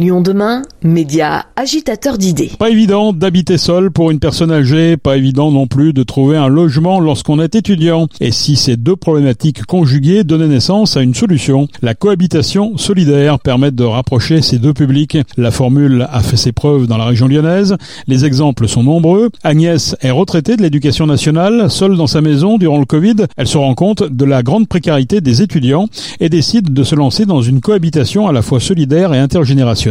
Lyon demain, média agitateur d'idées. Pas évident d'habiter seul pour une personne âgée, pas évident non plus de trouver un logement lorsqu'on est étudiant. Et si ces deux problématiques conjuguées donnaient naissance à une solution, la cohabitation solidaire permet de rapprocher ces deux publics. La formule a fait ses preuves dans la région lyonnaise. Les exemples sont nombreux. Agnès est retraitée de l'éducation nationale, seule dans sa maison durant le Covid. Elle se rend compte de la grande précarité des étudiants et décide de se lancer dans une cohabitation à la fois solidaire et intergénérationnelle.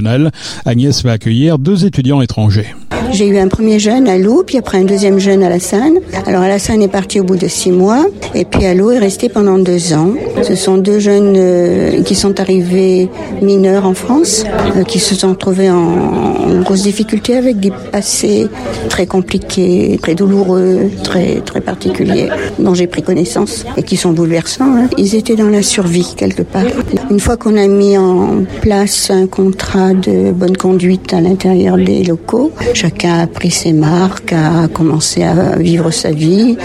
Agnès va accueillir deux étudiants étrangers. J'ai eu un premier jeune à Lou, puis après un deuxième jeune à La Seine. Alors La Seine est parti au bout de six mois, et puis à Lou est resté pendant deux ans. Ce sont deux jeunes euh, qui sont arrivés mineurs en France, euh, qui se sont trouvés en, grosse difficulté avec des passés très compliqués, très douloureux, très très particuliers, dont j'ai pris connaissance et qui sont bouleversants. Hein. Ils étaient dans la survie quelque part. Une fois qu'on a mis en place un contrat de bonne conduite à l'intérieur des locaux, Chacun a pris ses marques, a commencé à vivre sa vie.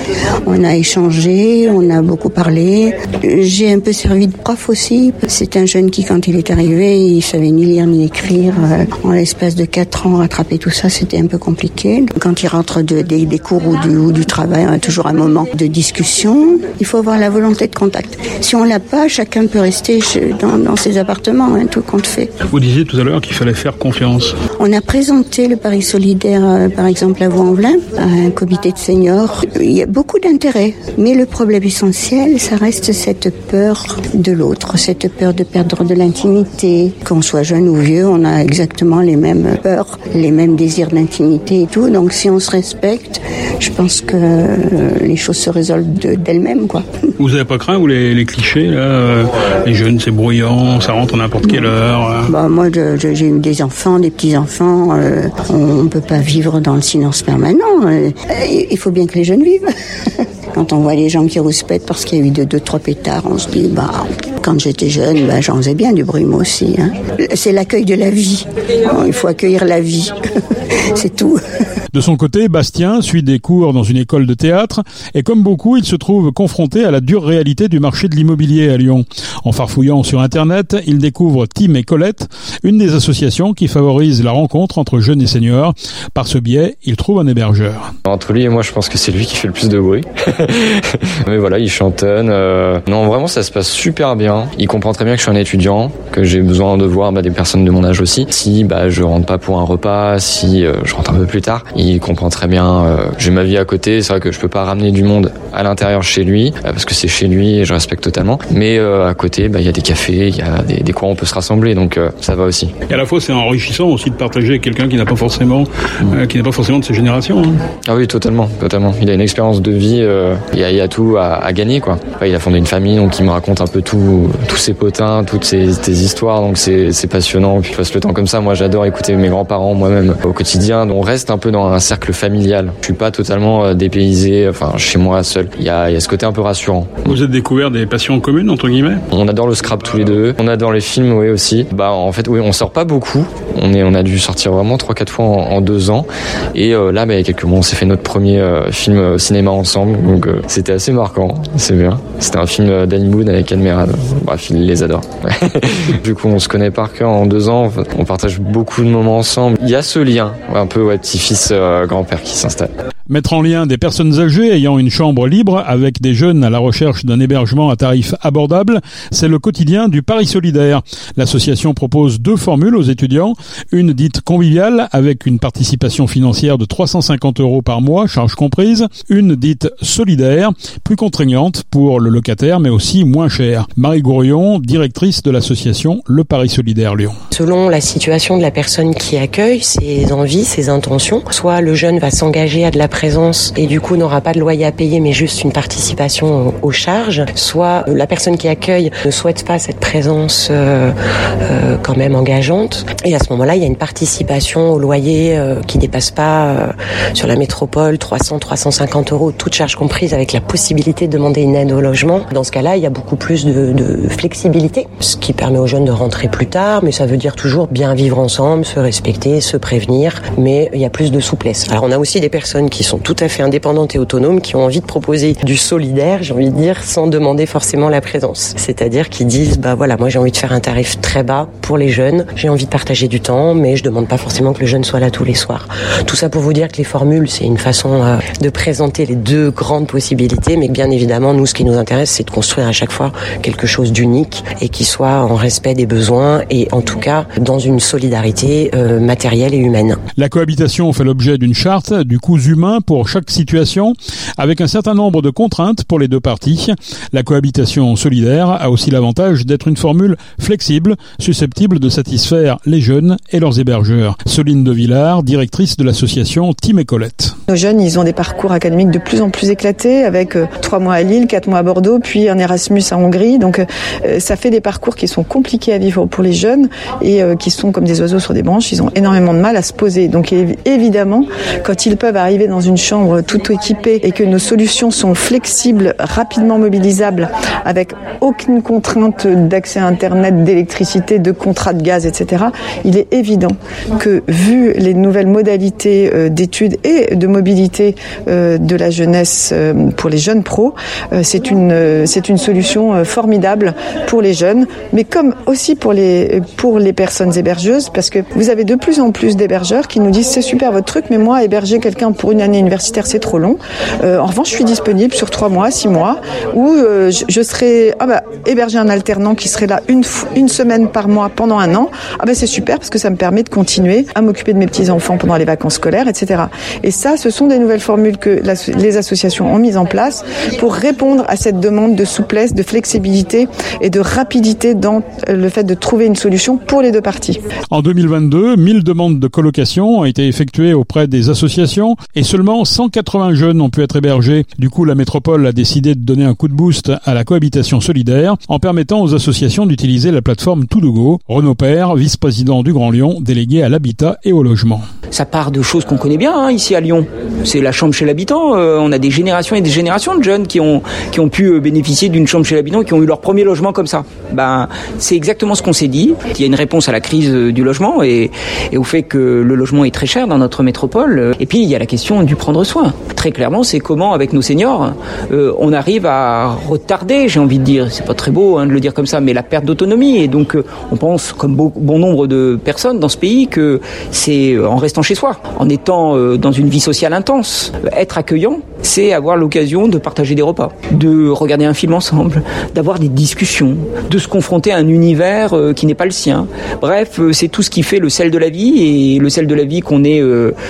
On a échangé, on a beaucoup parlé. J'ai un peu servi de prof aussi. C'est un jeune qui, quand il est arrivé, il savait ni lire ni écrire. En l'espace de quatre ans, rattraper tout ça, c'était un peu compliqué. Quand il rentre de, des, cours ou du, ou du travail, on a toujours un moment de discussion. Il faut avoir la volonté de contact. Si on l'a pas, chacun peut rester dans, dans ses appartements, hein, tout compte fait. Vous disiez tout à l'heure qu'il fallait faire confiance. On a présenté le Paris Solidaire euh, par exemple à Vaux-en-Velin, un comité de seniors. Il y a beaucoup d'intérêt, mais le problème essentiel, ça reste cette peur de l'autre, cette peur de perdre de l'intimité. Qu'on soit jeune ou vieux, on a exactement les mêmes peurs, les mêmes désirs d'intimité et tout. Donc si on se respecte, je pense que euh, les choses se résolvent d'elles-mêmes. quoi. Vous n'avez pas craint, ou les, clichés, là, euh, les jeunes, c'est bruyant, ça rentre à n'importe quelle heure bah, Moi, j'ai eu des enfants, des petits-enfants. on peut pas vivre dans le silence permanent. Euh, il faut bien que les jeunes vivent. Quand on voit les gens qui rouspètent parce qu'il y a eu deux, deux, trois pétards, on se dit, bah, quand j'étais jeune, bah, j'en faisais bien du bruit moi aussi. Hein. C'est l'accueil de la vie. il faut accueillir la vie. C'est tout. De son côté, Bastien suit des cours dans une école de théâtre et comme beaucoup, il se trouve confronté à la dure réalité du marché de l'immobilier à Lyon. En farfouillant sur Internet, il découvre Tim et Colette, une des associations qui favorise la rencontre entre jeunes et seniors. Par ce biais, il trouve un hébergeur. Entre lui et moi, je pense que c'est lui qui fait le plus de bruit. Mais voilà, il chantonne. Euh, non, vraiment, ça se passe super bien. Il comprend très bien que je suis un étudiant, que j'ai besoin de voir bah, des personnes de mon âge aussi. Si bah, je rentre pas pour un repas, si euh, je rentre un peu plus tard, comprend très bien. Euh, j'ai ma vie à côté, c'est vrai que je peux pas ramener du monde à l'intérieur chez lui euh, parce que c'est chez lui et je respecte totalement. Mais euh, à côté, bah, il y a des cafés, il y a des, des coins où on peut se rassembler, donc ça va aussi. Et à la fois, c'est enrichissant aussi de partager avec quelqu'un qui n'a pas forcément, qui n'a pas forcément de ses générations. Hein. Ah oui, totalement, totalement. Il a une expérience de vie, il, y a, il, y a, tout à, à gagner quoi. il a fondé une famille, donc il me raconte un peu tout, tous ses potins, toutes ses, ses histoires, donc c'est passionnant. Puis je passe le temps comme ça. Moi, j'adore écouter mes grands-parents moi-même au quotidien. On reste un peu dans un cercle familial. Je suis pas totalement euh, dépaysé, enfin chez moi seul. Il y a, y a ce côté un peu rassurant. Vous avez découvert des passions communes entre guillemets? On adore le scrap tous les deux. On adore les films, oui aussi. Bah en fait oui, on sort pas beaucoup. On est, on a dû sortir vraiment trois quatre fois en, deux ans. Et euh, là, bah, il y a quelques mois, on s'est fait notre premier euh, film au cinéma ensemble. Donc c'était assez marquant. C'est bien. C'était un film d'Annie Moon avec Anne Merad. Bref, il les adore. du coup, on se connaît par cœur en deux ans. On partage beaucoup de moments ensemble. Il y a ce lien, un peu ouais, petit-fils, grand-père qui s'installe. Mettre en lien des personnes âgées ayant une chambre libre avec des jeunes à la recherche d'un hébergement à tarif abordable, c'est le quotidien du Paris solidaire. L'association propose deux formules aux étudiants, une dite conviviale avec une participation financière de 350 euros par mois, charges comprises, une dite solidaire, plus contraignante pour le locataire mais aussi moins chère. Marie Gourion, directrice de l'association Le Paris solidaire Lyon. Selon la situation de la personne qui accueille, ses envies, ses intentions, soit le jeune va s'engager à de la présence et du coup n'aura pas de loyer à payer mais juste une participation aux charges, soit la personne qui accueille ne souhaite pas cette présence euh, euh, quand même engageante et à ce moment-là il y a une participation au loyer euh, qui dépasse pas sur la métropole 300 350 euros toutes charges comprises avec la possibilité de demander une aide au logement. Dans ce cas-là il y a beaucoup plus de, de flexibilité, ce qui permet aux jeunes de rentrer plus tard, mais ça veut dire toujours bien vivre ensemble, se respecter, se prévenir, mais il y a plus de souplesse. Alors on a aussi des personnes qui sont tout à fait indépendantes et autonomes, qui ont envie de proposer du solidaire, j'ai envie de dire, sans demander forcément la présence. C'est-à-dire qui disent, bah voilà, moi j'ai envie de faire un tarif très bas pour les jeunes, j'ai envie de partager du temps, mais je demande pas forcément que le jeune soit là tous les soirs. Tout ça pour vous dire que les formules, c'est une façon euh, de présenter les deux grandes possibilités, mais bien évidemment, nous, ce qui nous intéresse, c'est de construire à chaque fois quelque chose d'unique et qui soit en respect des besoins et en tout cas dans une solidarité euh, matérielle et humaine. La cohabitation fait l'objet d'une charte du coût humain pour chaque situation, avec un certain nombre de contraintes pour les deux parties. La cohabitation solidaire a aussi l'avantage d'être une formule flexible, susceptible de satisfaire les jeunes et leurs hébergeurs. Soline de Villard, directrice de l'association Tim et Colette. Nos jeunes, ils ont des parcours académiques de plus en plus éclatés, avec euh, trois mois à Lille, quatre mois à Bordeaux, puis un Erasmus à Hongrie. Donc, euh, ça fait des parcours qui sont compliqués à vivre pour les jeunes et euh, qui sont comme des oiseaux sur des branches. Ils ont énormément de mal à se poser. Donc, évidemment, quand ils peuvent arriver dans une chambre tout équipée et que nos solutions sont flexibles, rapidement mobilisables, avec aucune contrainte d'accès à Internet, d'électricité, de contrat de gaz, etc., il est évident que, vu les nouvelles modalités d'études et de mobilité euh, de la jeunesse euh, pour les jeunes pros. Euh, c'est une c'est une solution formidable pour les jeunes, mais comme aussi pour les pour les personnes hébergeuses, parce que vous avez de plus en plus d'hébergeurs qui nous disent c'est super votre truc, mais moi héberger quelqu'un pour une année universitaire c'est trop long. en revanche, je suis disponible sur trois mois, six mois, où je, serai ah bah, héberger un alternant qui serait là une semaine par mois pendant un an. Ah bah c'est super parce que ça me permet de continuer à m'occuper de mes petits enfants pendant les vacances scolaires, etc. Et ça, ce sont des nouvelles formules que les associations ont mises en place pour répondre à cette demande de souplesse, de flexibilité et de rapidité dans le fait de trouver une solution pour les deux parties. En 2022, 1000 demandes de colocation ont été effectuées auprès des associations et seulement 180 jeunes ont pu être hébergés. Du coup, la métropole a décidé de donner un coup de boost à la cohabitation solidaire en permettant aux associations d'utiliser la plateforme Go. Renaud Père, vice-président du Grand Lyon, délégué à l'habitat et au logement. Ça part de choses qu'on connaît bien hein, ici à Lyon. C'est la chambre chez l'habitant. Euh, on a des générations et des générations de jeunes qui ont, qui ont pu euh, bénéficier d'une chambre chez l'habitant, qui ont eu leur premier logement comme ça. Ben, c'est exactement ce qu'on s'est dit. Il y a une réponse à la crise euh, du logement et, et, au fait que le logement est très cher dans notre métropole. Et puis, il y a la question du prendre soin. Très clairement, c'est comment, avec nos seniors, on arrive à retarder, j'ai envie de dire, c'est pas très beau hein, de le dire comme ça, mais la perte d'autonomie. Et donc, on pense, comme bon, bon nombre de personnes dans ce pays, que c'est en restant chez soi, en étant dans une vie sociale intense. Être accueillant, c'est avoir l'occasion de partager des repas, de regarder un film ensemble, d'avoir des discussions, de se confronter à un univers euh, qui n'est pas le sien. Bref, euh, c'est tout ce qui fait le sel de la vie et le sel de la vie qu'on ait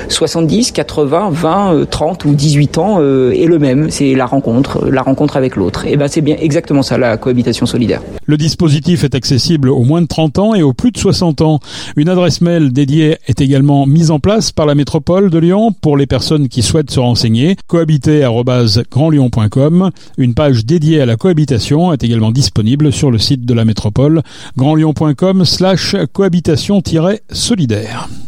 70, 80, 20, 30 ou 18 ans euh, est le même. C'est la rencontre, la rencontre avec l'autre. Et ben c'est bien exactement ça la cohabitation solidaire. Le dispositif est accessible aux moins de 30 ans et aux plus de 60 ans. Une adresse mail dédiée est également mise en place par la métropole de Lyon pour les personnes qui souhaitent se renseigner. Une page dédiée à la cohabitation est également disponible sur le site de la métropole grandlyon.com slash cohabitation-solidaire.